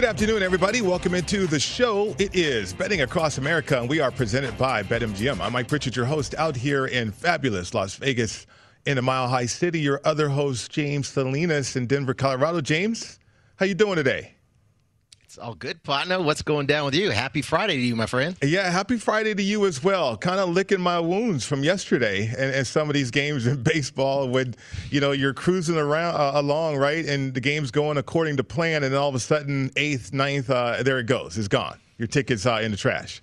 Good afternoon, everybody. Welcome into the show. It is Betting Across America, and we are presented by BetMGM. I'm Mike Pritchard, your host, out here in fabulous Las Vegas in the Mile High City. Your other host, James Salinas in Denver, Colorado. James, how you doing today? It's all good, partner. What's going down with you? Happy Friday to you, my friend. Yeah, happy Friday to you as well. Kind of licking my wounds from yesterday and, and, some of these games in baseball when, you know, you're cruising around uh, along, right? And the game's going according to plan, and all of a sudden, eighth, ninth, uh, there it goes. It's gone. Your ticket's uh, in the trash.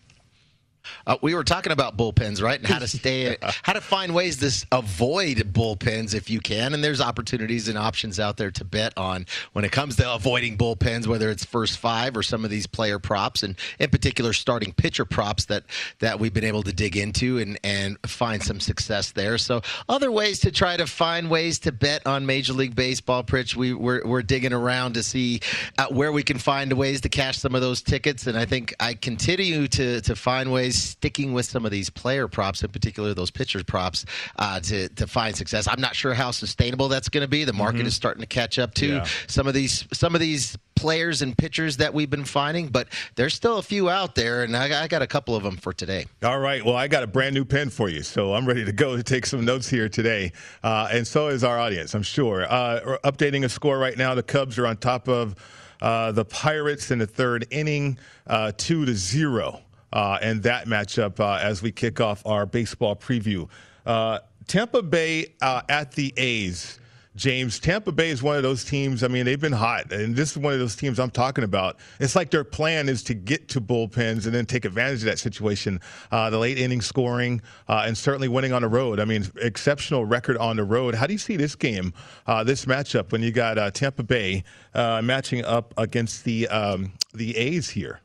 Uh, we were talking about bullpens, right? And how to stay, how to find ways to avoid bullpens if you can. And there's opportunities and options out there to bet on when it comes to avoiding bullpens, whether it's first five or some of these player props, and in particular starting pitcher props that that we've been able to dig into and and find some success there. So other ways to try to find ways to bet on Major League Baseball, Pritch. We we're, we're digging around to see uh, where we can find ways to cash some of those tickets, and I think I continue to to find ways sticking with some of these player props, in particular those pitcher props, uh, to to find success. I'm not sure how sustainable that's going to be. The market mm-hmm. is starting to catch up to yeah. some of these some of these players and pitchers that we've been finding, but there's still a few out there, and I, I, got a couple of them for today. All right. Well, I got a brand new pen for you, so I'm ready to go to take some notes here today, uh, and so is our audience, I'm sure. Uh, updating a score right now. The Cubs are on top of uh, the Pirates in the third inning, uh, two to zero uh, and that matchup uh, as we kick off our baseball preview. Uh, Tampa Bay uh, at the A's. James, Tampa Bay is one of those teams. I mean, they've been hot, and this is one of those teams I'm talking about. It's like their plan is to get to bullpens and then take advantage of that situation. Uh, the late inning scoring uh, and certainly winning on the road. I mean, exceptional record on the road. How do you see this game, uh, this matchup, when you got uh, Tampa Bay uh, matching up against the um, the A's here?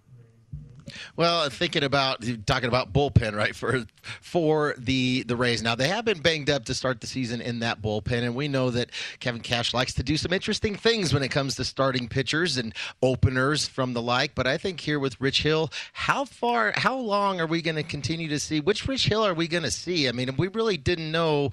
Well, thinking about talking about bullpen, right? For for the the Rays. Now they have been banged up to start the season in that bullpen, and we know that Kevin Cash likes to do some interesting things when it comes to starting pitchers and openers from the like. But I think here with Rich Hill, how far, how long are we going to continue to see? Which Rich Hill are we going to see? I mean, we really didn't know.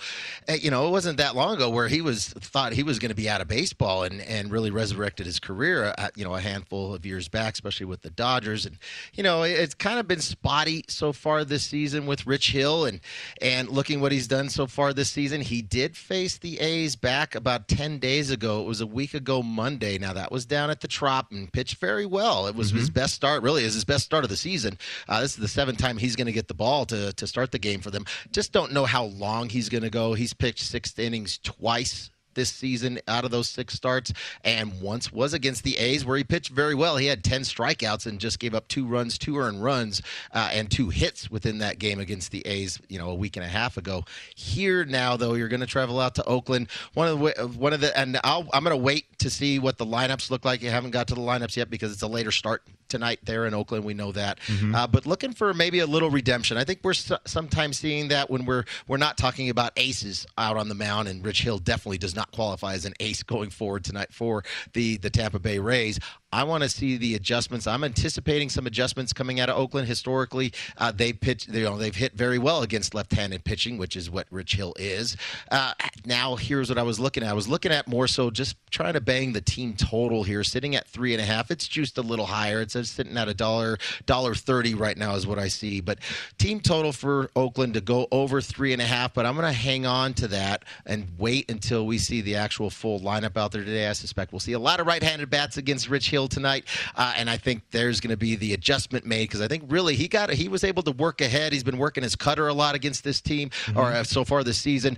Eh, you know, it wasn't that long ago where he was thought he was going to be out of baseball and and really resurrected his career. Uh, you know, a handful of years back, especially with the Dodgers, and you know know, it's kind of been spotty so far this season with Rich Hill, and and looking what he's done so far this season. He did face the A's back about ten days ago. It was a week ago Monday. Now that was down at the Trop and pitched very well. It was mm-hmm. his best start, really, is his best start of the season. Uh, this is the seventh time he's going to get the ball to to start the game for them. Just don't know how long he's going to go. He's pitched six innings twice this season out of those six starts, and once was against the A's where he pitched very well. He had 10 strikeouts and just gave up two runs, two earned runs, uh, and two hits within that game against the A's, you know, a week and a half ago. Here now, though, you're going to travel out to Oakland. One of the, one of the, and i am going to wait to see what the lineups look like. You haven't got to the lineups yet because it's a later start tonight there in Oakland. We know that, mm-hmm. uh, but looking for maybe a little redemption. I think we're sometimes seeing that when we're we're not talking about aces out on the mound, and Rich Hill definitely does not qualify as an ace going forward tonight for the the Tampa Bay Rays. I want to see the adjustments. I'm anticipating some adjustments coming out of Oakland. Historically, uh, they pitch, you know, they've hit very well against left-handed pitching, which is what Rich Hill is. Uh, now, here's what I was looking at. I was looking at more so just trying to bang the team total here, sitting at three and a half. It's juiced a little higher. It's sitting at a dollar, dollar thirty right now is what I see. But team total for Oakland to go over three and a half. But I'm going to hang on to that and wait until we see the actual full lineup out there today. I suspect we'll see a lot of right-handed bats against Rich Hill tonight, uh, and I think there's going to be the adjustment made because I think really he got he was able to work ahead. He's been working his cutter a lot against this team, mm-hmm. or uh, so far this season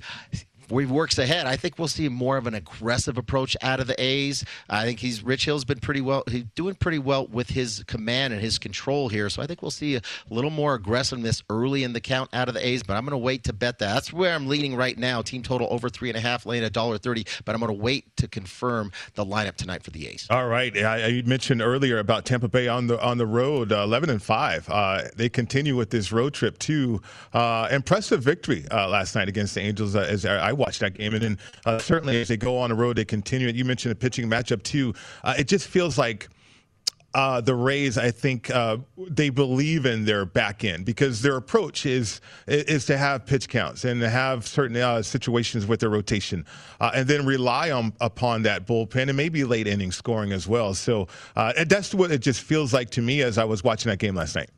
we works ahead. I think we'll see more of an aggressive approach out of the A's. I think he's Rich Hill's been pretty well. He's doing pretty well with his command and his control here. So I think we'll see a little more aggressiveness early in the count out of the A's. But I'm going to wait to bet that. That's where I'm leaning right now. Team total over three and a half, laying a dollar thirty. But I'm going to wait to confirm the lineup tonight for the A's. All right. I, I mentioned earlier about Tampa Bay on the on the road, uh, 11 and five. Uh, they continue with this road trip too. Uh, impressive victory uh, last night against the Angels. Uh, as I watched that game, and then uh, certainly as they go on the road, they continue it. You mentioned a pitching matchup too. it just feels like uh, the Rays, I think uh, they believe in their back end because their approach is is to have pitch counts and to have certain uh, situations with their rotation, uh, and then rely on upon that bullpen and maybe late inning scoring as well. So uh, that's what it just feels like to me as I was watching that game last night.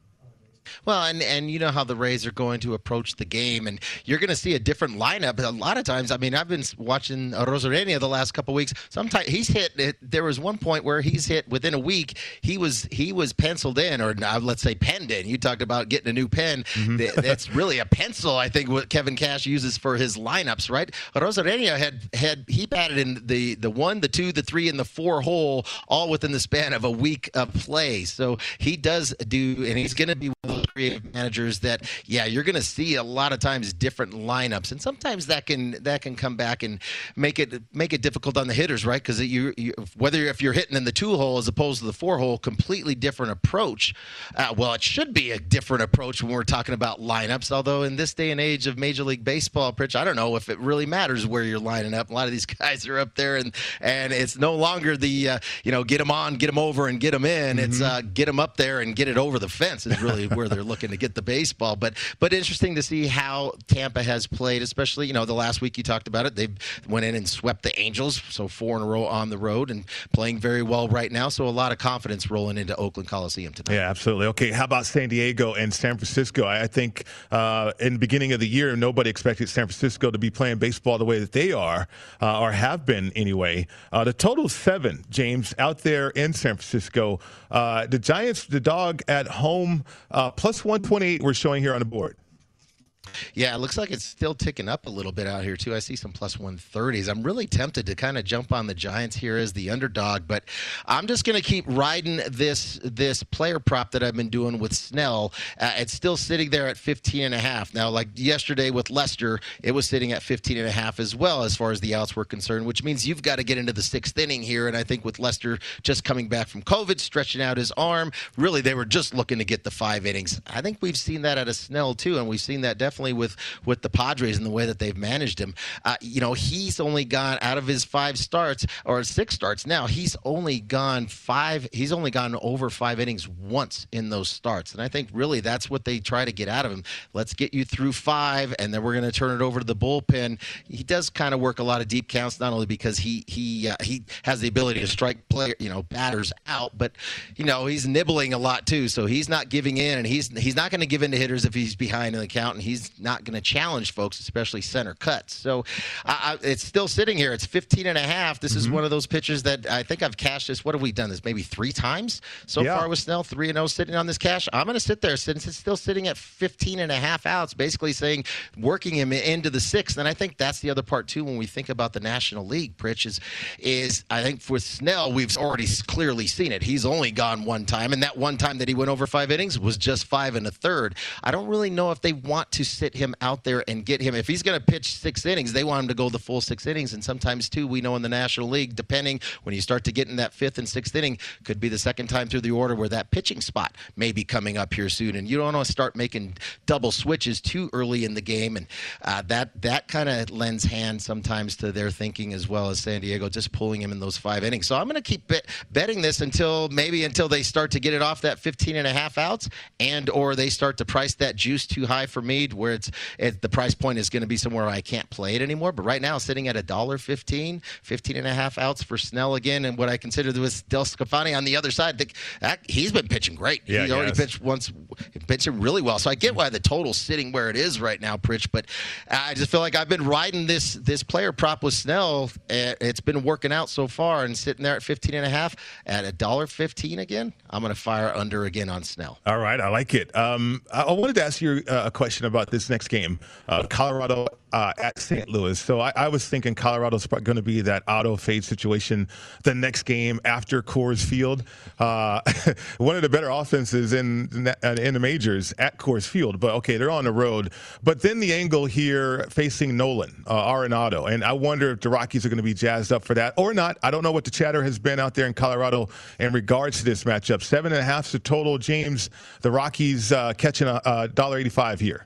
Well, and and you know how the Rays are going to approach the game, and you're going to see a different lineup. A lot of times, I mean, I've been watching Arozarena the last couple weeks. Sometimes he's hit. There was one point where he's hit within a week. He was he was penciled in, or let's say penned in. You talked about getting a new pen. Mm-hmm. That's really a pencil. I think what Kevin Cash uses for his lineups, right? Arozarena had had he batted in the the one, the two, the three, and the four hole, all within the span of a week of play. So he does do, and he's going to be creative managers that yeah you're going to see a lot of times different lineups. And sometimes that can that can come back and make it make it difficult on the hitters right? Because you, you, whether if you're hitting in the two hole as opposed to the four hole completely different approach. Uh, well it should be a different approach when we're talking about lineups although in this day and age of major league baseball pitch I don't know if it really matters where you're lining up. A lot of these guys are up there and and it's no longer the uh, you know get them on get them over and get them in. Mm-hmm. it's uh, get them up there and get it over the fence is really where they're looking to get the baseball. But but interesting to see how Tampa has played, especially you know the last week you talked about it. They went in and swept the Angels, so four in a row on the road and playing very well right now. So a lot of confidence rolling into Oakland Coliseum tonight. Yeah, absolutely. Okay, how about San Diego and San Francisco? I think uh, in the beginning of the year, nobody expected San Francisco to be playing baseball the way that they are, uh, or have been anyway. Uh, the total seven, James, out there in San Francisco. Uh, the Giants, the dog at home, uh, plus 128 we're showing here on the board. Yeah, it looks like it's still ticking up a little bit out here too. I see some plus 130s. I'm really tempted to kind of jump on the Giants here as the underdog, but I'm just going to keep riding this this player prop that I've been doing with Snell. Uh, it's still sitting there at 15 and a half. Now, like yesterday with Lester, it was sitting at 15 and a half as well as far as the outs were concerned, which means you've got to get into the sixth inning here. And I think with Lester just coming back from COVID, stretching out his arm, really they were just looking to get the five innings. I think we've seen that at a Snell too, and we've seen that definitely definitely with with the Padres and the way that they've managed him. Uh, you know, he's only gone out of his five starts or six starts now. He's only gone five. He's only gone over five innings once in those starts, and I think really that's what they try to get out of him. Let's get you through five, and then we're going to turn it over to the bullpen. He does kind of work a lot of deep counts, not only because he he uh, he has the ability to strike player you know batters out, but you know he's nibbling a lot too. So he's not giving in, and he's he's not going to give in to hitters if he's behind in the count, and he's not going to challenge folks, especially center cuts. So I, it's still sitting here. It's 15 and a half. This mm-hmm. is one of those pitches that I think I've cashed this. What have we done this maybe three times so yeah. far with Snell? 3 and 0 sitting on this cash. I'm going to sit there since it's still sitting at 15 and a half outs, basically saying working him into the sixth. And I think that's the other part too when we think about the National League, Pritch, is, is I think for Snell, we've already clearly seen it. He's only gone one time, and that one time that he went over five innings was just five and a third. I don't really know if they want to sit him out there and get him. If he's going to pitch six innings, they want him to go the full six innings. And sometimes, too, we know in the National League, depending when you start to get in that fifth and sixth inning, could be the second time through the order where that pitching spot may be coming up here soon. And you don't want to start making double switches too early in the game. And uh, that, that kind of lends hand sometimes to their thinking as well as San Diego, just pulling him in those five innings. So I'm going to keep bet- betting this until maybe until they start to get it off that 15 and a half outs and or they start to price that juice too high for me where it's it, the price point is going to be somewhere I can't play it anymore. But right now, sitting at a dollar fifteen, 15 and a half outs for Snell again, and what I consider was DeSclafani on the other side. The, that, he's been pitching great. Yeah, he's already yes. pitched once, pitching really well. So I get why the total's sitting where it is right now, Pritch. But I just feel like I've been riding this this player prop with Snell. It's been working out so far, and sitting there at 15 and a half at a dollar 15 again. I'm going to fire under again on Snell. All right, I like it. Um, I wanted to ask you a question about this next game uh, Colorado uh, at St. Louis. So I, I, was thinking Colorado's going to be that auto fade situation the next game after Coors Field. Uh, one of the better offenses in in the majors at Coors Field. But okay, they're on the road. But then the angle here facing Nolan uh, Arenado, and I wonder if the Rockies are going to be jazzed up for that or not. I don't know what the chatter has been out there in Colorado in regards to this matchup. Seven and a half to total. James, the Rockies uh, catching a dollar eighty-five here.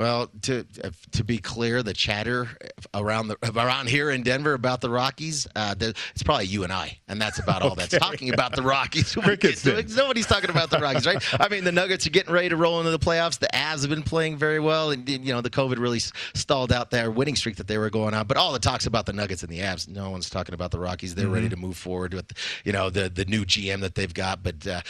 Well, to to be clear, the chatter around the around here in Denver about the Rockies, uh, it's probably you and I, and that's about all okay. that's talking about the Rockies. Nobody's talking about the Rockies, right? I mean, the Nuggets are getting ready to roll into the playoffs. The Avs have been playing very well, and you know the COVID really stalled out their winning streak that they were going on. But all the talks about the Nuggets and the Avs, no one's talking about the Rockies. They're mm-hmm. ready to move forward with you know the the new GM that they've got. But uh,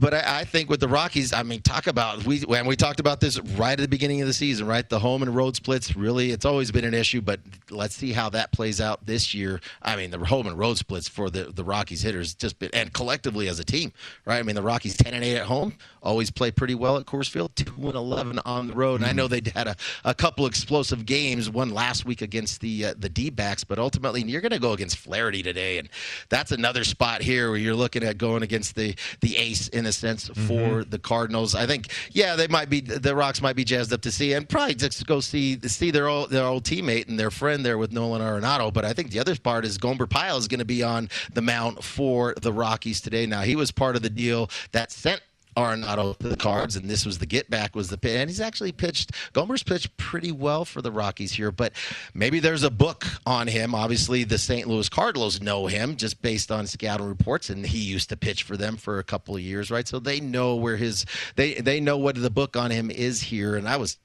but I, I think with the Rockies, I mean, talk about we when we talked about this right at the beginning of the season season, right? The home and road splits really, it's always been an issue, but let's see how that plays out this year. I mean, the home and road splits for the, the Rockies hitters just been, and collectively as a team, right? I mean, the Rockies 10 and 8 at home always play pretty well at Coors Field, 2 and 11 on the road. And I know they had a, a couple explosive games, one last week against the uh, the D backs, but ultimately you're going to go against Flaherty today. And that's another spot here where you're looking at going against the, the ace in a sense mm-hmm. for the Cardinals. I think, yeah, they might be, the Rocks might be jazzed up to see. And probably just go see see their old their old teammate and their friend there with Nolan Arenado. But I think the other part is Gomber Pyle is going to be on the mount for the Rockies today. Now he was part of the deal that sent Arenado the Cards, and this was the get back was the pit. And he's actually pitched. Gomer's pitched pretty well for the Rockies here, but maybe there's a book on him. Obviously, the St. Louis Cardinals know him just based on scouting reports, and he used to pitch for them for a couple of years, right? So they know where his they they know what the book on him is here. And I was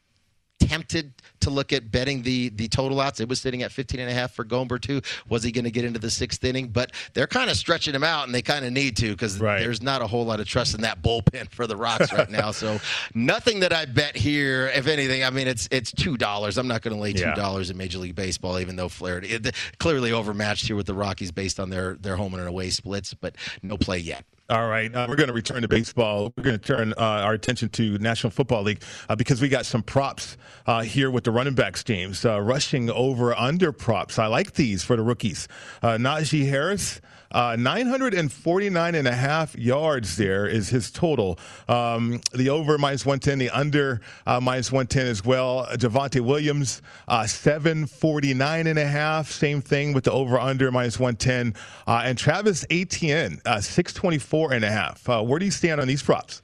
tempted to look at betting the the total outs. It was sitting at 15 and a half for Gomber too. Was he going to get into the sixth inning? But they're kind of stretching him out, and they kind of need to because right. there's not a whole lot of trust in that bullpen for the Rocks right now. so nothing that I bet here. If anything, I mean it's it's two dollars. I'm not going to lay two dollars yeah. in Major League Baseball, even though Flaherty it, clearly overmatched here with the Rockies based on their their home and away splits, but no play yet. All right, uh, we're going to return to baseball. We're going to turn uh, our attention to National Football League uh, because we got some props uh, here with the running backs teams. Uh, rushing over under props. I like these for the rookies. Uh, Najee Harris. Uh, 949 and a half yards there is his total. Um, the over minus 110, the under uh, minus 110 as well. Javonte Williams, uh, 749 and a half. Same thing with the over under minus 110. Uh, and Travis Etienne, uh, 624 and a half. Uh, where do you stand on these props?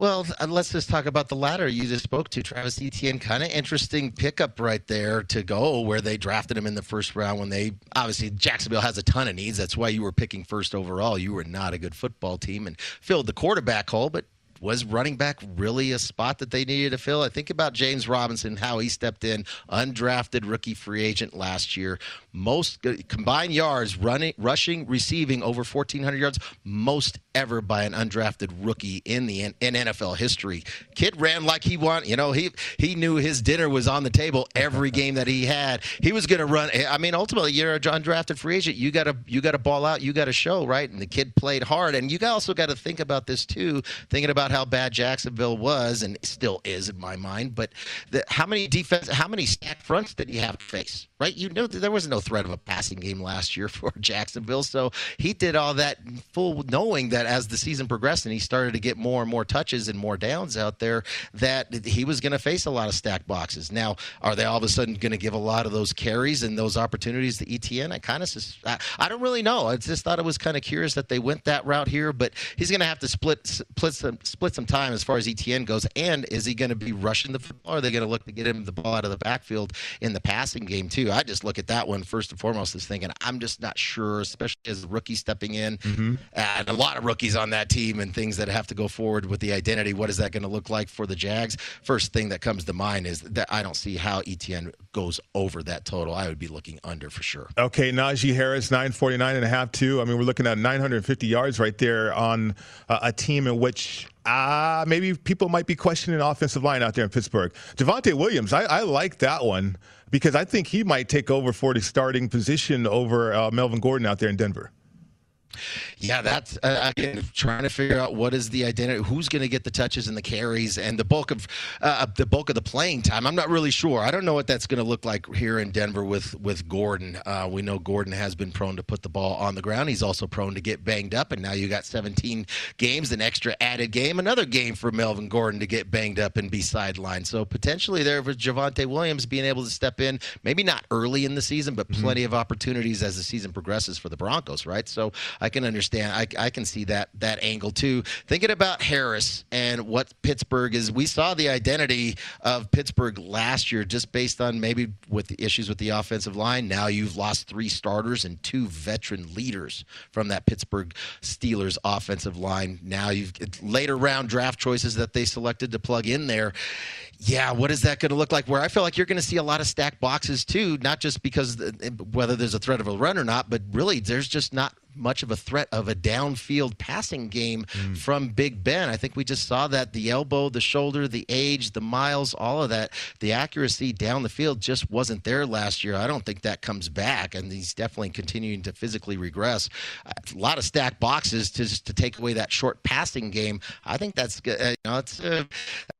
Well, uh, let's just talk about the latter you just spoke to, Travis Etienne. Kind of interesting pickup right there to go where they drafted him in the first round when they obviously Jacksonville has a ton of needs. That's why you were picking first overall. You were not a good football team and filled the quarterback hole, but was running back really a spot that they needed to fill? I think about James Robinson, how he stepped in, undrafted rookie free agent last year. Most uh, combined yards, running, rushing, receiving over 1,400 yards, most ever by an undrafted rookie in the in NFL history. Kid ran like he wanted. You know, he he knew his dinner was on the table every game that he had. He was going to run. I mean, ultimately, you're a undrafted free agent. You got to you got to ball out. You got to show right. And the kid played hard. And you also got to think about this too. Thinking about how bad Jacksonville was and still is in my mind. But the, how many defense, how many stack fronts did he have to face? Right. You know, there was no threat of a passing game last year for Jacksonville. So he did all that full knowing that as the season progressed and he started to get more and more touches and more downs out there, that he was going to face a lot of stack boxes. Now, are they all of a sudden going to give a lot of those carries and those opportunities to Etienne? I kind of, I, I don't really know. I just thought it was kind of curious that they went that route here, but he's going to have to split split some split some time as far as Etienne goes. And is he going to be rushing the football? Or are they going to look to get him the ball out of the backfield in the passing game too? I just look at that one first and foremost as thinking I'm just not sure, especially as a rookie stepping in, mm-hmm. and a lot of rookies on that team and things that have to go forward with the identity. What is that going to look like for the Jags? First thing that comes to mind is that I don't see how Etienne goes over that total. I would be looking under for sure. Okay, Najee Harris, 949 and a half, too. I mean, we're looking at 950 yards right there on uh, a team in which uh, maybe people might be questioning offensive line out there in Pittsburgh. Javonte Williams, I, I like that one because I think he might take over for the starting position over uh, Melvin Gordon out there in Denver. Yeah, that's uh, again trying to figure out what is the identity, who's going to get the touches and the carries, and the bulk of uh, the bulk of the playing time. I'm not really sure. I don't know what that's going to look like here in Denver with with Gordon. Uh, we know Gordon has been prone to put the ball on the ground. He's also prone to get banged up, and now you got 17 games, an extra added game, another game for Melvin Gordon to get banged up and be sidelined. So potentially there for Javonte Williams being able to step in, maybe not early in the season, but mm-hmm. plenty mm-hmm. of opportunities as the season progresses for the Broncos, right? So I can understand. I, I can see that that angle too. Thinking about Harris and what Pittsburgh is, we saw the identity of Pittsburgh last year just based on maybe with the issues with the offensive line. Now you've lost three starters and two veteran leaders from that Pittsburgh Steelers offensive line. Now you've later round draft choices that they selected to plug in there yeah, what is that going to look like? Where I feel like you're going to see a lot of stacked boxes too, not just because whether there's a threat of a run or not, but really there's just not much of a threat of a downfield passing game mm. from Big Ben. I think we just saw that the elbow, the shoulder, the age, the miles, all of that, the accuracy down the field just wasn't there last year. I don't think that comes back, and he's definitely continuing to physically regress. A lot of stacked boxes to to take away that short passing game. I think that's uh, you know it's a,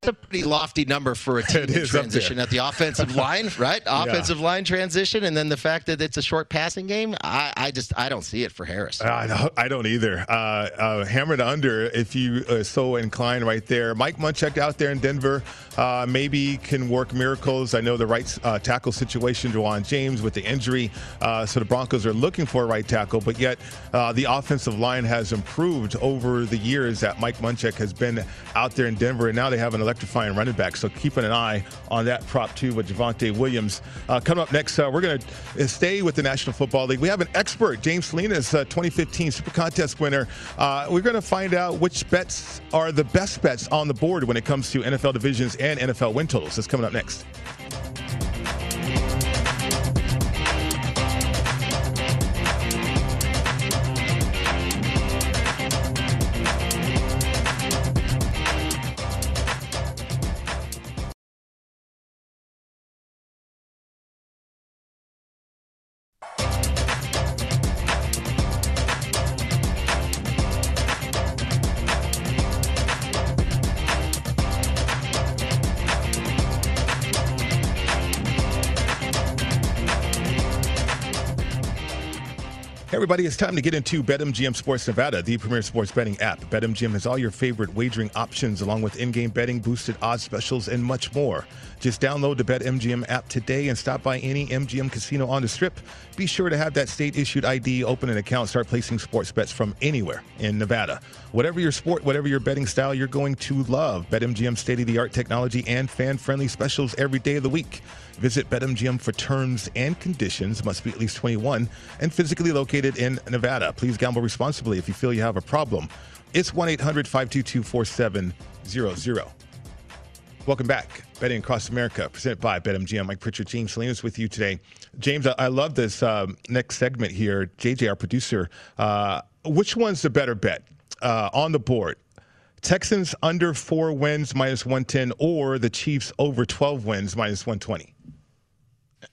that's a pretty lofty number for a team transition at the offensive line, right? Offensive yeah. line transition, and then the fact that it's a short passing game. I, I just I don't see it for Harris. Uh, I don't either. Uh, uh, hammered under, if you are so inclined, right there. Mike Munchak out there in Denver uh, maybe can work miracles. I know the right uh, tackle situation, Ja'Wuan James with the injury, uh, so the Broncos are looking for a right tackle. But yet, the offensive line has improved over the years that Mike Munchak has been out there in Denver, and now they have an electrifying running back. So keeping an eye on that prop too with Javonte Williams. Uh, coming up next, uh, we're going to uh, stay with the National Football League. We have an expert, James Salinas. 2015 Super Contest winner. Uh, we're going to find out which bets are the best bets on the board when it comes to NFL divisions and NFL win totals. That's coming up next. Everybody. It's time to get into BetMGM Sports Nevada, the premier sports betting app. BetMGM has all your favorite wagering options, along with in game betting, boosted odds specials, and much more. Just download the BetMGM app today and stop by any MGM casino on the strip. Be sure to have that state issued ID, open an account, start placing sports bets from anywhere in Nevada. Whatever your sport, whatever your betting style, you're going to love BetMGM state of the art technology and fan friendly specials every day of the week. Visit BetMGM for terms and conditions. Must be at least 21 and physically located in Nevada. Please gamble responsibly if you feel you have a problem. It's 1 800 522 4700. Welcome back. Betting Across America, presented by BetMGM. Mike Pritchard, James Salinas with you today. James, I, I love this um, next segment here. JJ, our producer, uh, which one's the better bet uh, on the board? Texans under four wins minus 110 or the Chiefs over 12 wins minus 120?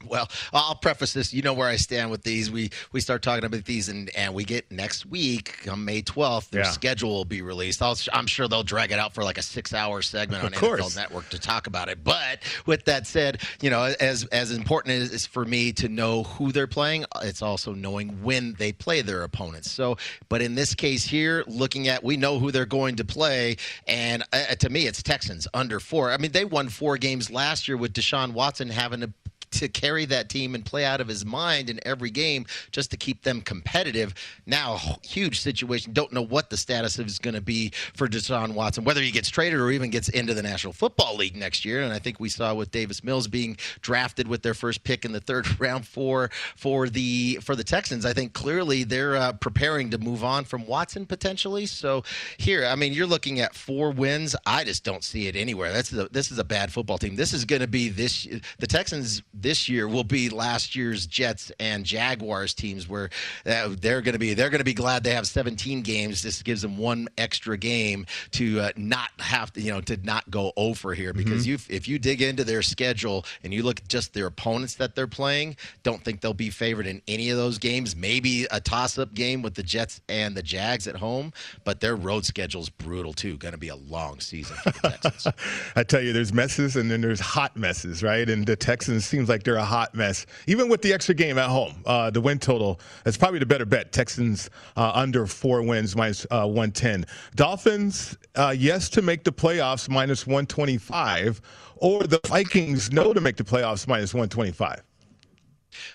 Well, I'll preface this. You know where I stand with these. We we start talking about these, and, and we get next week on May 12th. Their yeah. schedule will be released. i am sure they'll drag it out for like a six-hour segment on NFL Network to talk about it. But with that said, you know, as as important as is for me to know who they're playing, it's also knowing when they play their opponents. So, but in this case here, looking at we know who they're going to play, and uh, to me, it's Texans under four. I mean, they won four games last year with Deshaun Watson having to to carry that team and play out of his mind in every game just to keep them competitive. Now, huge situation. Don't know what the status is going to be for Deshaun Watson, whether he gets traded or even gets into the National Football League next year. And I think we saw with Davis Mills being drafted with their first pick in the third round for for the for the Texans. I think clearly they're uh, preparing to move on from Watson potentially. So here, I mean, you're looking at four wins. I just don't see it anywhere. That's the, this is a bad football team. This is going to be this the Texans this year will be last year's Jets and Jaguars teams, where uh, they're going to be they're going to be glad they have 17 games. This gives them one extra game to uh, not have to you know to not go over here because mm-hmm. you if you dig into their schedule and you look at just their opponents that they're playing, don't think they'll be favored in any of those games. Maybe a toss-up game with the Jets and the Jags at home, but their road schedule is brutal too. Going to be a long season for the Texans. I tell you, there's messes and then there's hot messes, right? And the Texans seems like they're a hot mess. Even with the extra game at home, uh, the win total is probably the better bet. Texans uh, under four wins, minus, uh, 110. Dolphins, uh, yes to make the playoffs, minus 125. Or the Vikings, no to make the playoffs, minus 125.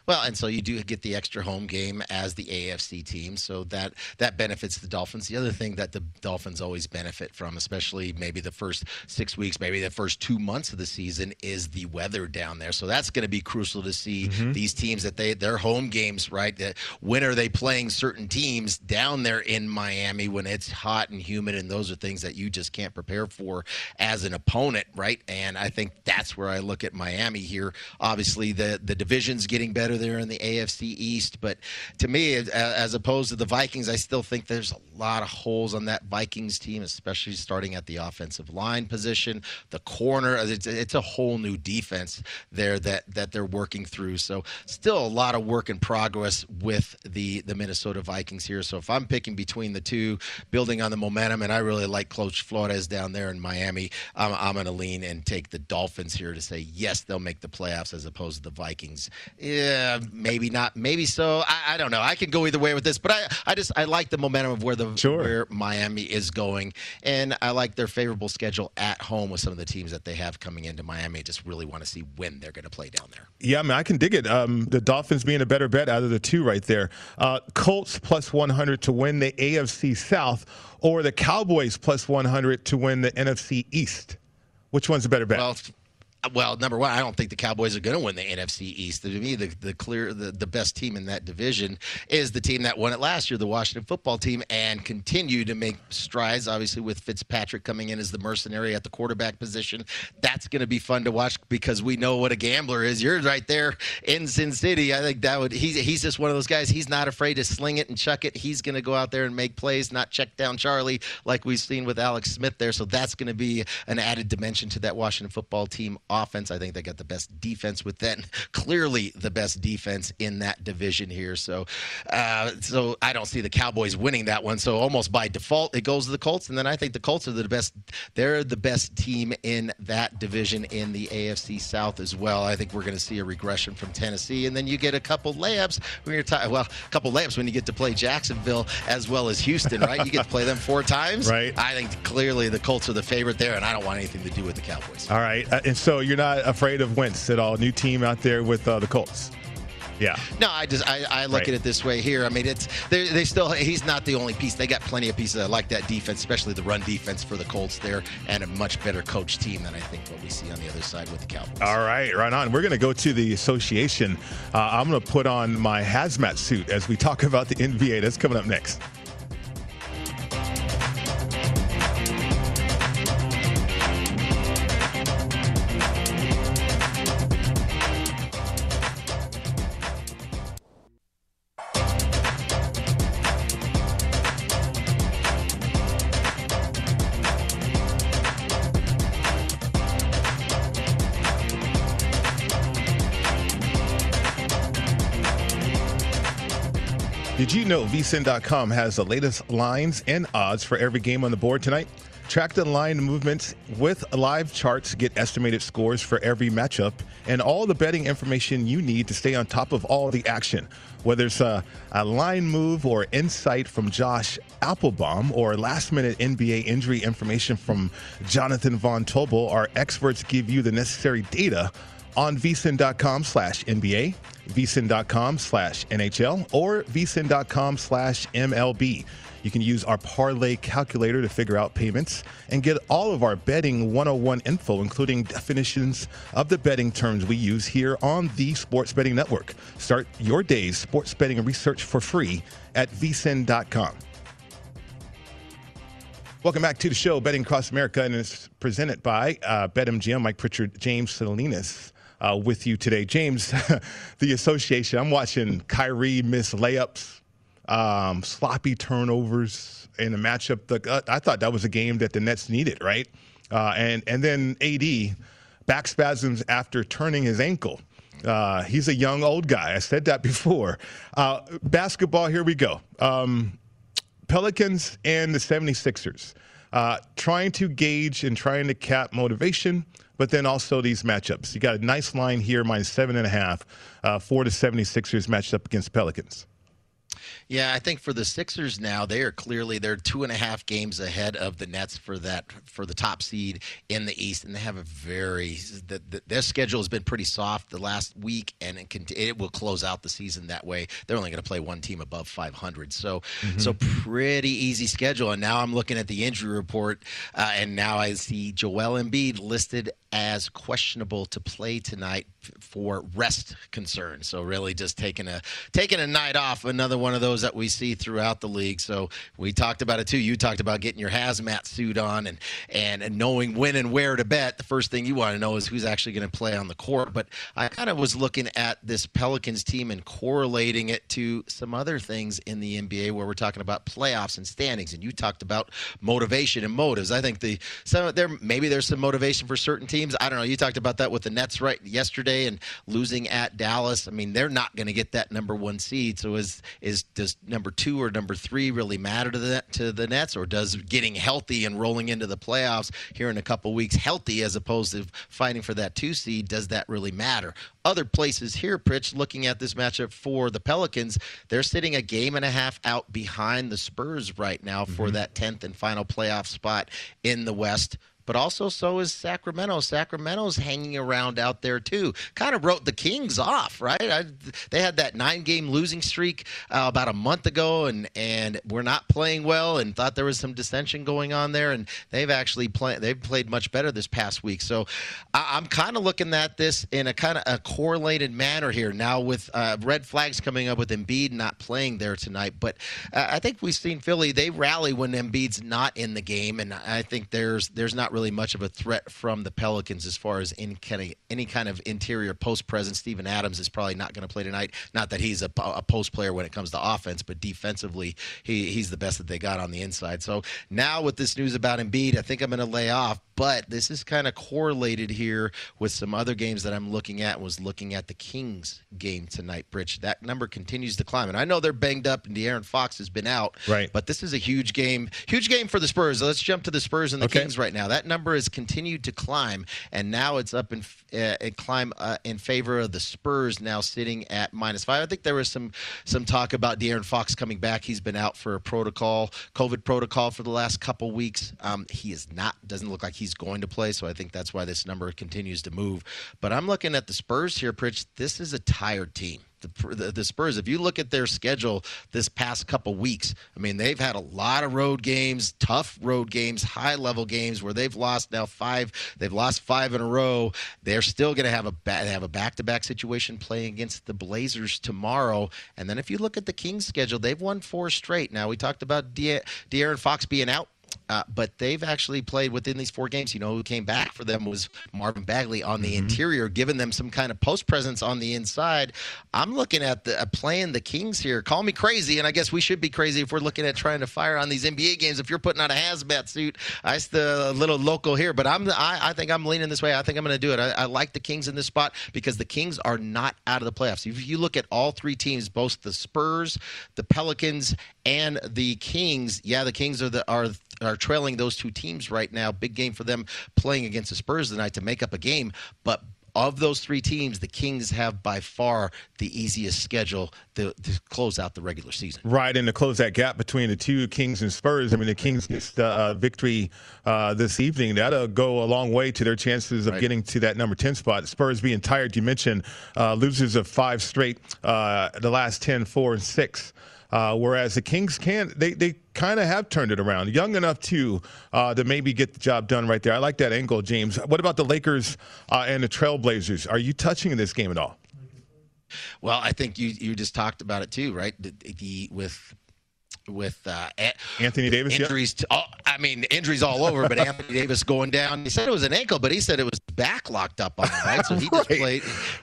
Well, and so you do get the extra home game as the AFC team, so that that benefits the Dolphins. The other thing that the Dolphins always benefit from, especially maybe the first six weeks, maybe the first two months of the season, is the weather down there. So that's going to be crucial to see mm-hmm. these teams that they their home games, right? That when are they playing certain teams down there in Miami when it's hot and humid, and those are things that you just can't prepare for as an opponent, right? And I think that's where I look at Miami here. Obviously, the the division's getting better there in the AFC East. But to me, as opposed to the Vikings, I still think there's a lot of holes on that Vikings team, especially starting at the offensive line position, the corner. It's, it's a whole new defense there that that they're working through. So still a lot of work in progress with the the Minnesota Vikings here. So if I'm picking between the two, building on the momentum, and I really like Coach Flores down there in Miami, I'm, I'm going to lean and take the Dolphins here to say yes, they'll make the playoffs as opposed to the Vikings. Yeah, maybe not. Maybe so. I, I, don't know. I can go either way with this, but I, I just I like the momentum of where the sure. where Miami is going, and I like their favorable schedule at home with some of the teams that they have coming into Miami. I just really want to see when they're going to play down there. Yeah, I mean, I can dig it. Um, the Dolphins being a better bet out of the two right there. Uh, Colts plus 100 to win the AFC South, or the Cowboys plus 100 to win the NFC East. Which one's a better bet? Well, well, number one, I don't think the Cowboys are going to win the NFC East. To me, the, the clear, the, the best team in that division is the team that won it last year, the Washington football team, and continue to make strides. Obviously, with Fitzpatrick coming in as the mercenary at the quarterback position, that's going to be fun to watch because we know what a gambler is. You're right there in Sin City. I think that would he's he's just one of those guys. He's not afraid to sling it and chuck it. He's going to go out there and make plays, not check down Charlie like we've seen with Alex Smith there. So that's going to be an added dimension to that Washington football team offense. I think they got the best defense with that. Clearly, the best defense in that division here. So, uh, so I don't see the Cowboys winning that one. So almost by default, it goes to the Colts, and then I think the Colts are the best. They're the best team in that division in the AFC South as well. I think we're going to see a regression from Tennessee, and then you get a couple layups when you're t- well, a couple layups when you get to play Jacksonville as well as Houston, right? you get to play them four times. Right. I think clearly the Colts are the favorite there, and I don't want anything to do with the Cowboys. All right, uh, and so you're not afraid of Wentz at all. New team out there with uh, the Colts. Yeah. No, I just I, I look right. at it this way here. I mean, it's they they still he's not the only piece. They got plenty of pieces. I like that defense, especially the run defense for the Colts there, and a much better coach team than I think what we see on the other side with the Cowboys. All right, right on. We're going to go to the association. Uh, I'm going to put on my hazmat suit as we talk about the NBA. That's coming up next. Did you know vsin.com has the latest lines and odds for every game on the board tonight? Track the line movements with live charts, get estimated scores for every matchup, and all the betting information you need to stay on top of all the action. Whether it's a, a line move or insight from Josh Appelbaum or last minute NBA injury information from Jonathan Von Tobel, our experts give you the necessary data on vsin.com slash NBA, vsin.com slash NHL, or vsin.com slash MLB. You can use our parlay calculator to figure out payments and get all of our betting 101 info, including definitions of the betting terms we use here on the Sports Betting Network. Start your day's sports betting research for free at vsin.com. Welcome back to the show, Betting Across America, and it's presented by uh, BetMGM, Mike Pritchard, James Salinas uh, with you today. James, the association, I'm watching Kyrie miss layups, um, sloppy turnovers in a matchup. The, uh, I thought that was a game that the Nets needed, right? Uh, and, and then AD, back spasms after turning his ankle. Uh, he's a young old guy. I said that before. Uh, basketball, here we go. Um, Pelicans and the 76ers. Uh, trying to gauge and trying to cap motivation but then also these matchups. You got a nice line here, minus seven and a half, uh, four to 76ers matched up against Pelicans. Yeah, I think for the Sixers now, they are clearly they're two and a half games ahead of the Nets for that for the top seed in the East, and they have a very the, the, their schedule has been pretty soft the last week, and it, can, it will close out the season that way. They're only going to play one team above 500, so mm-hmm. so pretty easy schedule. And now I'm looking at the injury report, uh, and now I see Joel Embiid listed as questionable to play tonight for rest concerns. So really, just taking a taking a night off. Another one of those that we see throughout the league. So we talked about it too. You talked about getting your hazmat suit on and and, and knowing when and where to bet. The first thing you want to know is who's actually going to play on the court. But I kind of was looking at this Pelicans team and correlating it to some other things in the NBA where we're talking about playoffs and standings. And you talked about motivation and motives. I think the some there maybe there's some motivation for certain teams. I don't know. You talked about that with the Nets right yesterday and losing at Dallas. I mean, they're not going to get that number one seed. So is is does does number two or number three really matter to the to the Nets, or does getting healthy and rolling into the playoffs here in a couple weeks, healthy as opposed to fighting for that two seed, does that really matter? Other places here, Pritch, looking at this matchup for the Pelicans, they're sitting a game and a half out behind the Spurs right now for mm-hmm. that tenth and final playoff spot in the West but also so is Sacramento. Sacramento's hanging around out there too. Kind of wrote the Kings off, right? I, they had that nine-game losing streak uh, about a month ago, and and we're not playing well, and thought there was some dissension going on there, and they've actually played. They've played much better this past week. So I, am kind of looking at this in a kind of a correlated manner here now with uh, red flags coming up with Embiid not playing there tonight. But uh, I think we've seen Philly. They rally when Embiid's not in the game, and I think there's there's not really really much of a threat from the Pelicans as far as any kind of, any kind of interior post presence. Steven Adams is probably not going to play tonight. Not that he's a, a, post player when it comes to offense, but defensively, he, he's the best that they got on the inside. So now with this news about Embiid, I think I'm going to lay off. But this is kind of correlated here with some other games that I'm looking at. Was looking at the Kings game tonight, Pritch. That number continues to climb, and I know they're banged up, and De'Aaron Fox has been out. Right. But this is a huge game, huge game for the Spurs. Let's jump to the Spurs and the okay. Kings right now. That number has continued to climb, and now it's up in uh, and climb uh, in favor of the Spurs. Now sitting at minus five. I think there was some some talk about De'Aaron Fox coming back. He's been out for a protocol, COVID protocol for the last couple weeks. Um, he is not. Doesn't look like he's going to play. So I think that's why this number continues to move. But I'm looking at the Spurs here, Pritch. This is a tired team the, the, Spurs, if you look at their schedule this past couple weeks, I mean, they've had a lot of road games, tough road games, high level games where they've lost now five. They've lost five in a row. They're still going to have a have a back to back situation playing against the Blazers tomorrow. And then if you look at the Kings schedule, they've won four straight. Now we talked about De- De'Aaron Fox being out uh, but they've actually played within these four games. You know, who came back for them was Marvin Bagley on the mm-hmm. interior, giving them some kind of post presence on the inside. I'm looking at the uh, playing the Kings here. Call me crazy, and I guess we should be crazy if we're looking at trying to fire on these NBA games. If you're putting on a hazmat suit, I the little local here, but I'm I, I think I'm leaning this way. I think I'm going to do it. I, I like the Kings in this spot because the Kings are not out of the playoffs. If you look at all three teams, both the Spurs, the Pelicans, and the Kings, yeah, the Kings are the are are trailing those two teams right now. Big game for them playing against the Spurs tonight to make up a game. But of those three teams, the Kings have by far the easiest schedule to, to, close out the regular season. Right, and to close that gap between the two Kings and Spurs. I mean, the Kings get the uh, victory uh, this evening. That'll go a long way to their chances of right. getting to that number 10 spot. Spurs being tired, you mentioned uh, losers of five straight, uh, the last 10, 4, and 6. Uh, whereas the Kings can they they kind of have turned it around, young enough too uh, to maybe get the job done right there. I like that angle, James. What about the Lakers uh, and the Trailblazers? Are you touching in this game at all? Well, I think you you just talked about it too, right? The, the, with with uh, Anthony Davis injuries. To, oh, I mean, injuries all over, but Anthony Davis going down. He said it was an ankle, but he said it was back locked up on him, right? So he right. just played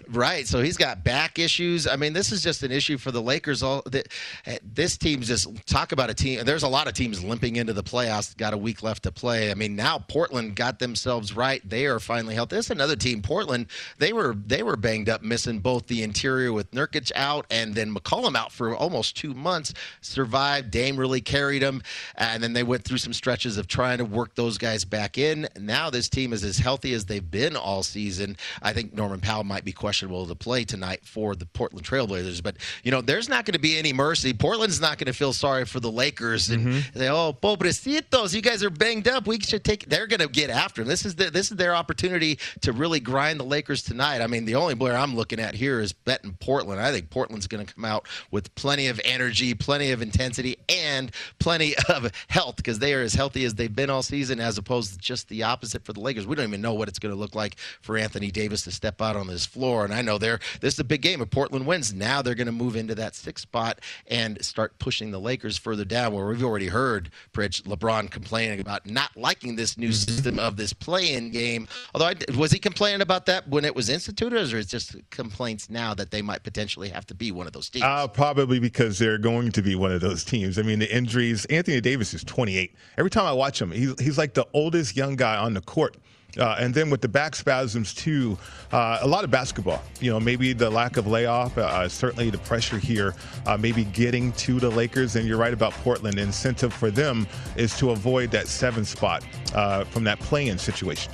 right. So he's got back issues. I mean, this is just an issue for the Lakers. All the, eh, this team's just talk about a team. There's a lot of teams limping into the playoffs. Got a week left to play. I mean, now Portland got themselves right. They are finally healthy. This another team, Portland. They were they were banged up, missing both the interior with Nurkic out and then McCollum out for almost two months. Survived Dame really carried them, and then they went through some stretches of trying to work those guys back in. Now this team is as healthy as they've been all season. I think Norman Powell might be questionable to play tonight for the Portland Trailblazers. But you know, there's not going to be any mercy. Portland's not going to feel sorry for the Lakers and mm-hmm. say, "Oh, pobrecitos, you guys are banged up. We should take." They're going to get after them. This is the, this is their opportunity to really grind the Lakers tonight. I mean, the only player I'm looking at here is betting Portland. I think Portland's going to come out with plenty of energy, plenty of intensity, and plenty of health because they are as healthy as they've been all season, as opposed to just the opposite for the Lakers. We don't even know what it's going to look like for Anthony Davis to step out on this floor. And I know they're this is a big game. If Portland wins, now they're going to move into that sixth spot and start pushing the Lakers further down. Where we've already heard Pritch LeBron complaining about not liking this new system of this play-in game. Although I, was he complaining about that when it was instituted, or is it just complaints now that they might potentially have to be one of those teams? Uh, probably because they're going to be one of those teams. I mean, the injuries. Anthony Davis is 28. Every time I watch him, he's he's like the oldest young guy on the court. Uh, and then with the back spasms too, uh, a lot of basketball. You know, maybe the lack of layoff, uh, certainly the pressure here, uh, maybe getting to the Lakers. And you're right about Portland. Incentive for them is to avoid that seven spot uh, from that play-in situation.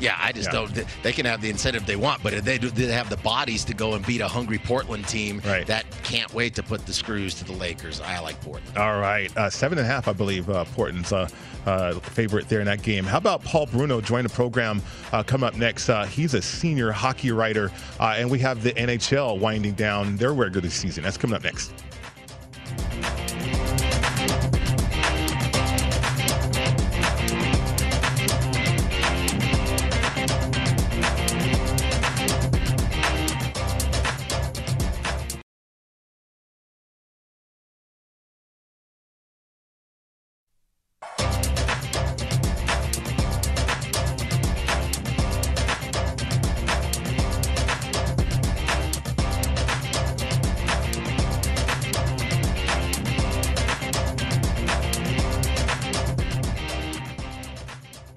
Yeah, I just yeah. don't. They can have the incentive they want, but they do they have the bodies to go and beat a hungry Portland team right. that can't wait to put the screws to the Lakers. I like Portland. All right, uh, seven and a half, I believe. Uh, Portland's uh, uh, favorite there in that game. How about Paul Bruno join the program? Uh, come up next. Uh, he's a senior hockey writer, and we have the NHL winding down their regular season. That's coming up next.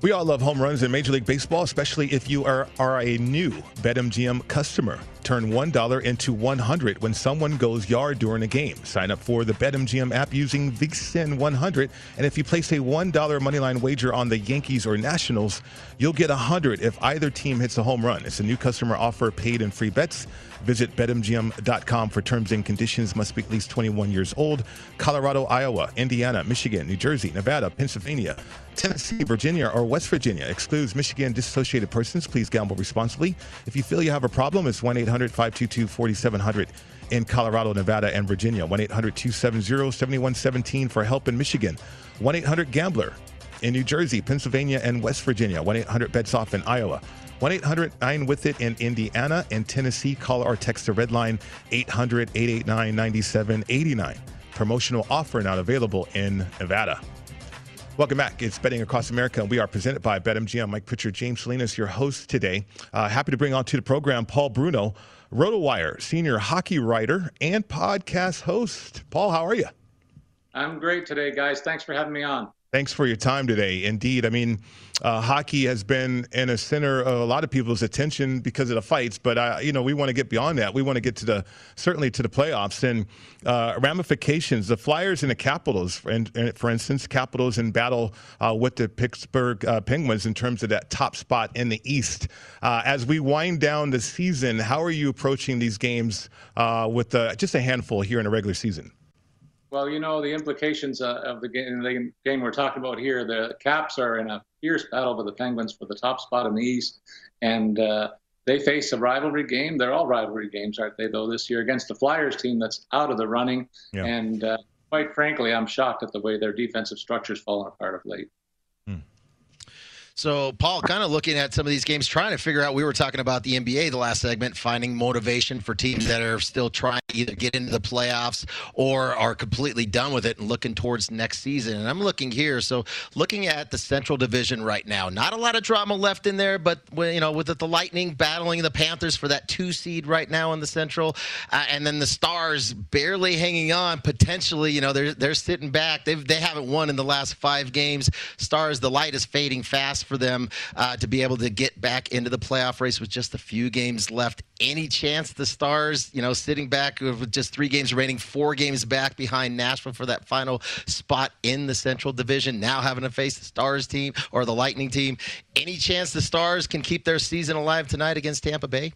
We all love home runs in Major League Baseball, especially if you are, are a new BetMGM customer. Turn $1 into 100 when someone goes yard during a game. Sign up for the BetMGM app using VSIN 100, and if you place a $1 moneyline wager on the Yankees or Nationals, you'll get 100 if either team hits a home run. It's a new customer offer, paid and free bets. Visit betmgm.com for terms and conditions. Must be at least 21 years old. Colorado, Iowa, Indiana, Michigan, New Jersey, Nevada, Pennsylvania, Tennessee, Virginia, or West Virginia. Excludes Michigan disassociated persons. Please gamble responsibly. If you feel you have a problem, it's 1 800 800 522 4700 in Colorado, Nevada, and Virginia. 1 800 270 7117 for help in Michigan. 1 800 Gambler in New Jersey, Pennsylvania, and West Virginia. 1 800 Bets Off in Iowa. 1 800 9 with it in Indiana and Tennessee. Call or text the red line 800 889 9789. Promotional offer not available in Nevada. Welcome back. It's Betting Across America, and we are presented by BetMGM. Mike Pritchard, James Salinas, your host today. Uh, happy to bring on to the program Paul Bruno, RotoWire senior hockey writer and podcast host. Paul, how are you? I'm great today, guys. Thanks for having me on. Thanks for your time today. Indeed, I mean, uh, hockey has been in a center of a lot of people's attention because of the fights, but uh, you know we want to get beyond that. We want to get to the certainly to the playoffs and uh, ramifications. The Flyers and the Capitals, and, and for instance, Capitals in battle uh, with the Pittsburgh uh, Penguins in terms of that top spot in the East. Uh, as we wind down the season, how are you approaching these games with just a handful here in a regular season? Well, you know the implications uh, of the game, the game we're talking about here. The Caps are in a fierce battle with the Penguins for the top spot in the East, and uh, they face a rivalry game. They're all rivalry games, aren't they? Though this year against the Flyers team that's out of the running, yeah. and uh, quite frankly, I'm shocked at the way their defensive structure's fallen apart of late. So, Paul, kind of looking at some of these games, trying to figure out. We were talking about the NBA the last segment, finding motivation for teams that are still trying to either get into the playoffs or are completely done with it and looking towards next season. And I'm looking here. So, looking at the Central Division right now, not a lot of drama left in there, but you know, with the Lightning battling the Panthers for that two seed right now in the Central, uh, and then the Stars barely hanging on. Potentially, you know, they're they're sitting back. They've they haven't won in the last five games. Stars, the light is fading fast for them uh, to be able to get back into the playoff race with just a few games left. Any chance the Stars, you know, sitting back with just three games remaining, four games back behind Nashville for that final spot in the Central Division, now having to face the Stars team or the Lightning team. Any chance the Stars can keep their season alive tonight against Tampa Bay?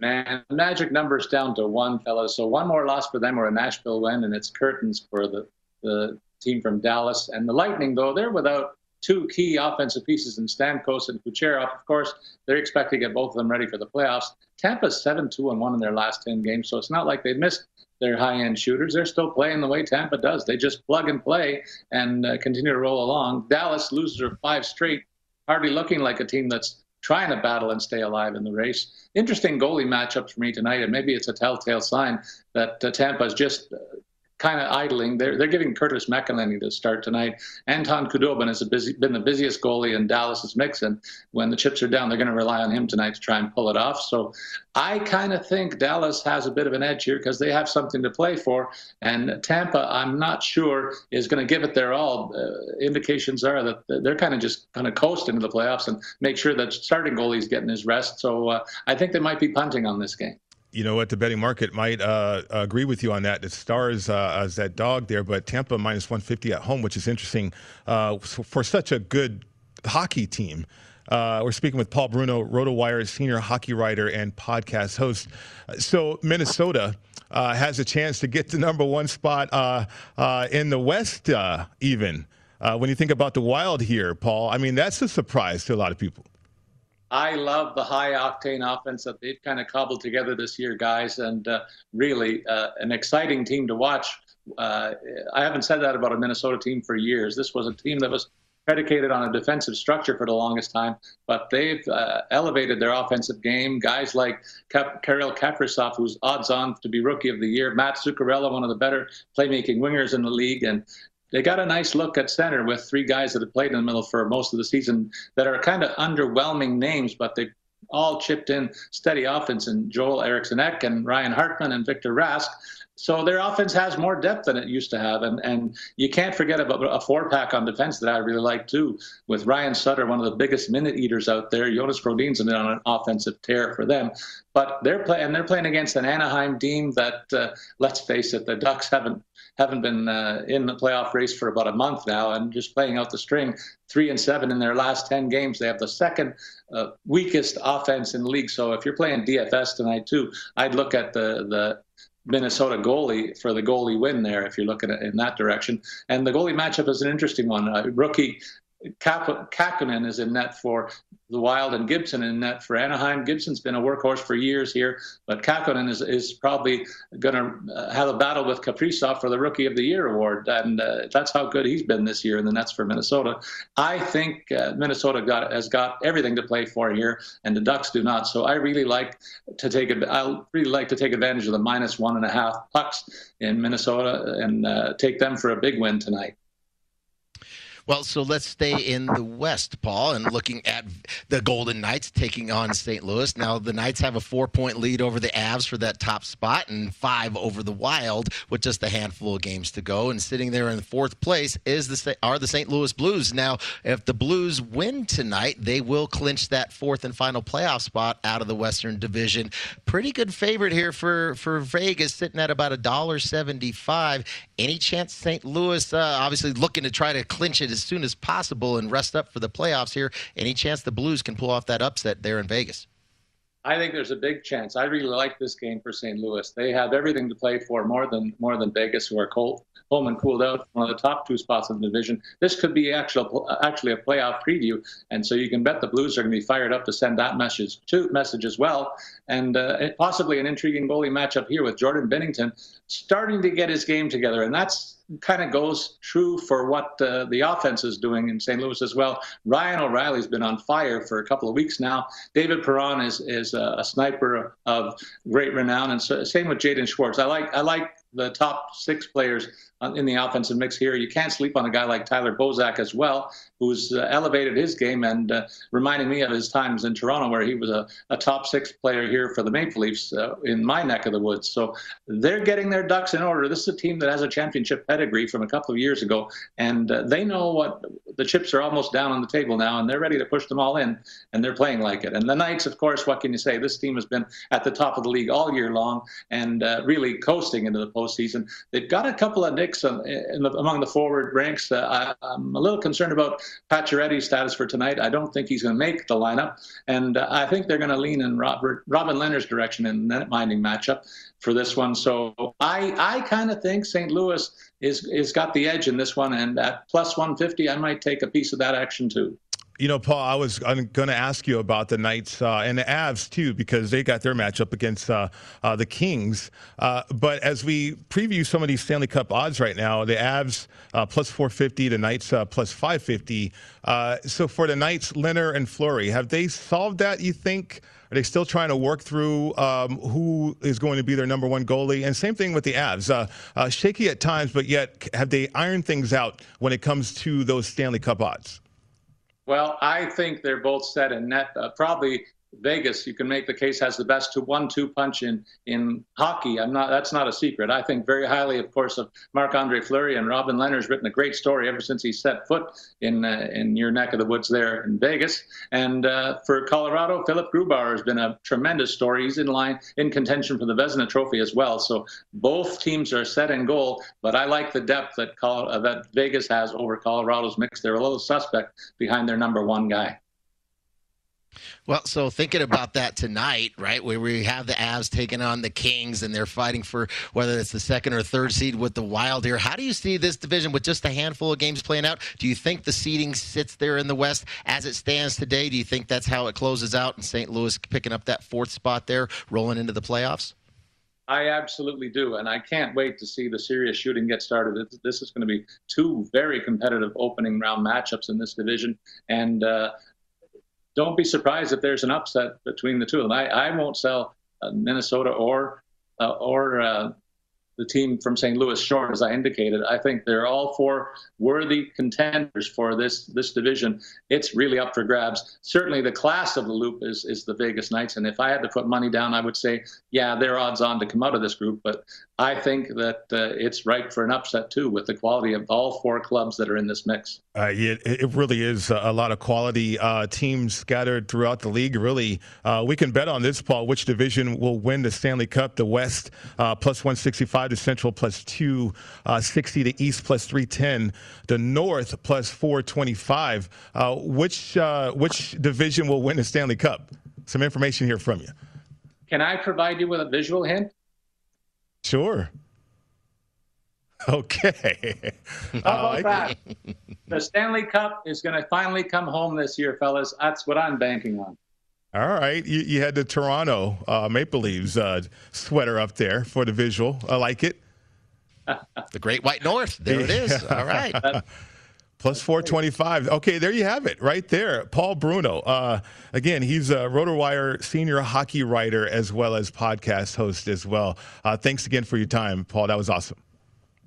Man, magic numbers down to one, fellas. So one more loss for them or a Nashville win, and it's curtains for the, the team from Dallas. And the Lightning, though, they're without two key offensive pieces in Stamkos and Kucherov. Of course, they're expecting to get both of them ready for the playoffs. Tampa's 7 2 and 1 in their last 10 games, so it's not like they missed their high end shooters. They're still playing the way Tampa does. They just plug and play and uh, continue to roll along. Dallas loses their five straight, hardly looking like a team that's trying to battle and stay alive in the race. Interesting goalie matchup for me tonight, and maybe it's a telltale sign that uh, Tampa is just uh, kind of idling. They're, they're giving Curtis McElhinney to start tonight. Anton Khudobin has busy, been the busiest goalie in Dallas's mix, and when the chips are down, they're going to rely on him tonight to try and pull it off. So I kind of think Dallas has a bit of an edge here because they have something to play for, and Tampa, I'm not sure, is going to give it their all. Uh, indications are that they're kind of just kind of coast into the playoffs and make sure that starting goalie's getting his rest. So uh, I think they might be punting on this game you know what? The betting market might uh, agree with you on that. The Stars uh, as that dog there, but Tampa minus 150 at home, which is interesting uh, for such a good hockey team. Uh, we're speaking with Paul Bruno, RotoWire senior hockey writer and podcast host. So Minnesota uh, has a chance to get the number one spot uh, in the West, even. when you think about the Wild here, Paul, I mean that's a surprise to a lot of people. I love the high octane offense that they've kind of cobbled together this year, guys, and uh, really uh, an exciting team to watch. Uh, I haven't said that about a Minnesota team for years. This was a team that was predicated on a defensive structure for the longest time, but they've uh, elevated their offensive game. Guys like Cap- Kirill Kaprizov, who's odds on to be Rookie of the Year, Matt Zuccarello, one of the better playmaking wingers in the league, and they got a nice look at center with three guys that have played in the middle for most of the season that are kind of underwhelming names, but they all chipped in steady offense and Joel Eriksson Ek and Ryan Hartman and Victor Rask. So their offense has more depth than it used to have, and and you can't forget about a four pack on defense that I really like too, with Ryan Suter, one of the biggest minute eaters out there. Jonas Brodin's on an offensive tear for them, but they're playing they're playing against an Anaheim team that, uh, let's face it, the Ducks haven't haven't been uh, in the playoff race for about a month now, and just playing out the string, three and seven in their last ten games. They have the second uh, weakest offense in the league. So if you're playing DFS tonight too, I'd look at the the Minnesota goalie for the goalie win there if you're looking in that direction. And the goalie matchup is an interesting one. Uh, rookie Kahkonen is in net for the Wild and Gibson in net for Anaheim. Gibson's been a workhorse for years here, but Kahkonen is, is probably going to uh, have a battle with Kaprizov for the Rookie of the Year award, and uh, that's how good he's been this year in the nets for Minnesota. I think uh, Minnesota got has got everything to play for here, and the Ducks do not. So I really like to take I really like to take advantage of the minus one and a half pucks in Minnesota and uh, take them for a big win tonight. Well, so let's stay in the West, Paul, and looking at the Golden Knights taking on St. Louis. Now, the Knights have a four point lead over the Avs for that top spot and five over the Wild with just a handful of games to go. And sitting there in fourth place is the are the St. Louis Blues. Now, if the Blues win tonight, they will clinch that fourth and final playoff spot out of the Western Division. Pretty good favorite here for, for Vegas, sitting at about a dollar seventy-five. Any chance St. Louis, uh, obviously looking to try to clinch it as soon as possible and rest up for the playoffs here. Any chance the Blues can pull off that upset there in Vegas? I think there's a big chance. I really like this game for St. Louis. They have everything to play for more than more than Vegas, who are cold, home and cooled out, one of the top two spots in the division. This could be actually actually a playoff preview, and so you can bet the Blues are going to be fired up to send that message to message as well, and uh, possibly an intriguing goalie matchup here with Jordan Binnington starting to get his game together, and that's kind of goes true for what uh, the offense is doing in St. Louis as well. Ryan O'Reilly's been on fire for a couple of weeks now. David Perron is is a, a sniper of great renown, and so, same with Jaden Schwartz. I like I like the top six players in the offensive mix here. You can't sleep on a guy like Tyler Bozak as well, who's uh, elevated his game and uh, reminding me of his times in Toronto, where he was a, a top six player here for the Maple Leafs uh, in my neck of the woods. So they're getting their ducks in order. This is a team that has a championship pedigree from a couple of years ago, and uh, they know what the chips are almost down on the table now, and they're ready to push them all in, and they're playing like it. And the Knights, of course, what can you say? This team has been at the top of the league all year long and uh, really coasting into the postseason. They've got a couple of nicks the, among the forward ranks. Uh, I, am a little concerned about Pacioretty's status for tonight. I don't think he's going to make the lineup, and uh, I think they're going to lean in Robert, Robin Lehner's direction in the minding matchup for this one. So I I kind of think St. Louis is is got the edge in this one, and at plus 150, I might take a piece of that action too. You know, Paul, I was going to ask you about the Knights uh, and the Avs too, because they got their matchup against uh, uh, the Kings. Uh, but as we preview some of these Stanley Cup odds right now, the Avs uh, plus 450, the Knights uh, plus 550. so for the Knights, Lehner and Fleury, have they solved that? You think? Are they still trying to work through um, who is going to be their number one goalie? And same thing with the Avs. shaky at times, but yet have they ironed things out when it comes to those Stanley Cup odds? Well, I think they're both set in net. Uh, probably Vegas, you can make the case, has the best one-two punch in in hockey. I'm not. That's not a secret. I think very highly, of course, of Marc-Andre Fleury and Robin Lehner's written a great story ever since he set foot in uh, in your neck of the woods there in Vegas. And uh, for Colorado, Philipp Grubauer has been a tremendous story. He's in line in contention for the Vezina Trophy as well. So both teams are set in goal. But I like the depth that Col- uh, that Vegas has over Colorado's mix. They're a little suspect behind their number one guy. Well, so thinking about that tonight, right, where we have the Avs taking on the Kings and they're fighting for whether it's the second or third seed with the Wild here. How do you see this division with just a handful of games playing out? Do you think the seeding sits there in the West as it stands today? Do you think that's how it closes out and St. Louis picking up that fourth spot there, rolling into the playoffs? I absolutely do, and I can't wait to see the serious shooting get started. This is going to be two very competitive opening round matchups in this division, and uh, don't be surprised if there's an upset between the two of them. I, I won't sell uh, Minnesota or uh, or uh, the team from St. Louis short, as I indicated. I think they're all four worthy contenders for this this division. It's really up for grabs. Certainly, the class of the loop is is the Vegas Knights, and if I had to put money down, I would say, yeah, they're odds on to come out of this group. But I think that uh, it's ripe for an upset too, with the quality of all four clubs that are in this mix. Uh, it, it, really is a lot of quality uh, teams scattered throughout the league. Really, uh, we can bet on this, Paul. Which division will win the Stanley Cup? The West uh, plus 165, the Central plus 260, uh, the East plus 310, the North plus 425. Uh, which which division will win the Stanley Cup? Some information here from you. Can I provide you with a visual hint? Sure. Okay. How about that? the Stanley Cup is going to finally come home this year, fellas. That's what I'm banking on. All right. You, you had the Toronto uh, Maple Leafs uh, sweater up there for the visual. I like it. the Great White North. There it is. All right. Plus 425. Okay, there you have it right there. Paul Bruno. Uh, again, he's a RotoWire senior hockey writer as well as podcast host as well. Uh, thanks again for your time, Paul. That was awesome.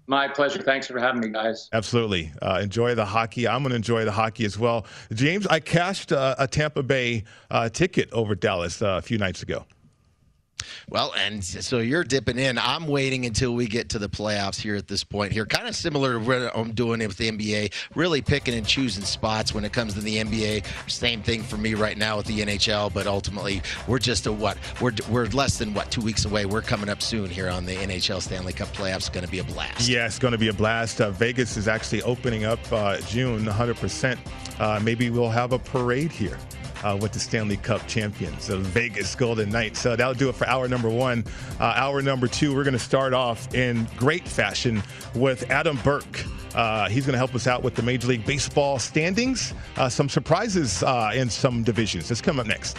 My pleasure. Thanks for having me, guys. Absolutely. Uh, enjoy the hockey. I'm going to enjoy the hockey as well. James, I cashed uh, a Tampa Bay uh, ticket over Dallas uh, a few nights ago. Well, and so you're dipping in. I'm waiting until we get to the playoffs here at this point here. Kind of similar to what I'm doing with the NBA, really picking and choosing spots when it comes to the NBA. Same thing for me right now with the NHL, but ultimately we're just a what? We're, we're less than what, two weeks away. We're coming up soon here on the NHL Stanley Cup playoffs. It's going to be a blast. Yeah, it's going to be a blast. Uh, Vegas is actually opening up uh, June 100%. Uh, maybe we'll have a parade here uh, with the Stanley Cup champions, the Vegas Golden Knights. So that'll do it for hour number one. Uh, hour number two, we're going to start off in great fashion with Adam Burke. Uh, he's going to help us out with the Major League Baseball standings, uh, some surprises uh, in some divisions. Let's come up next.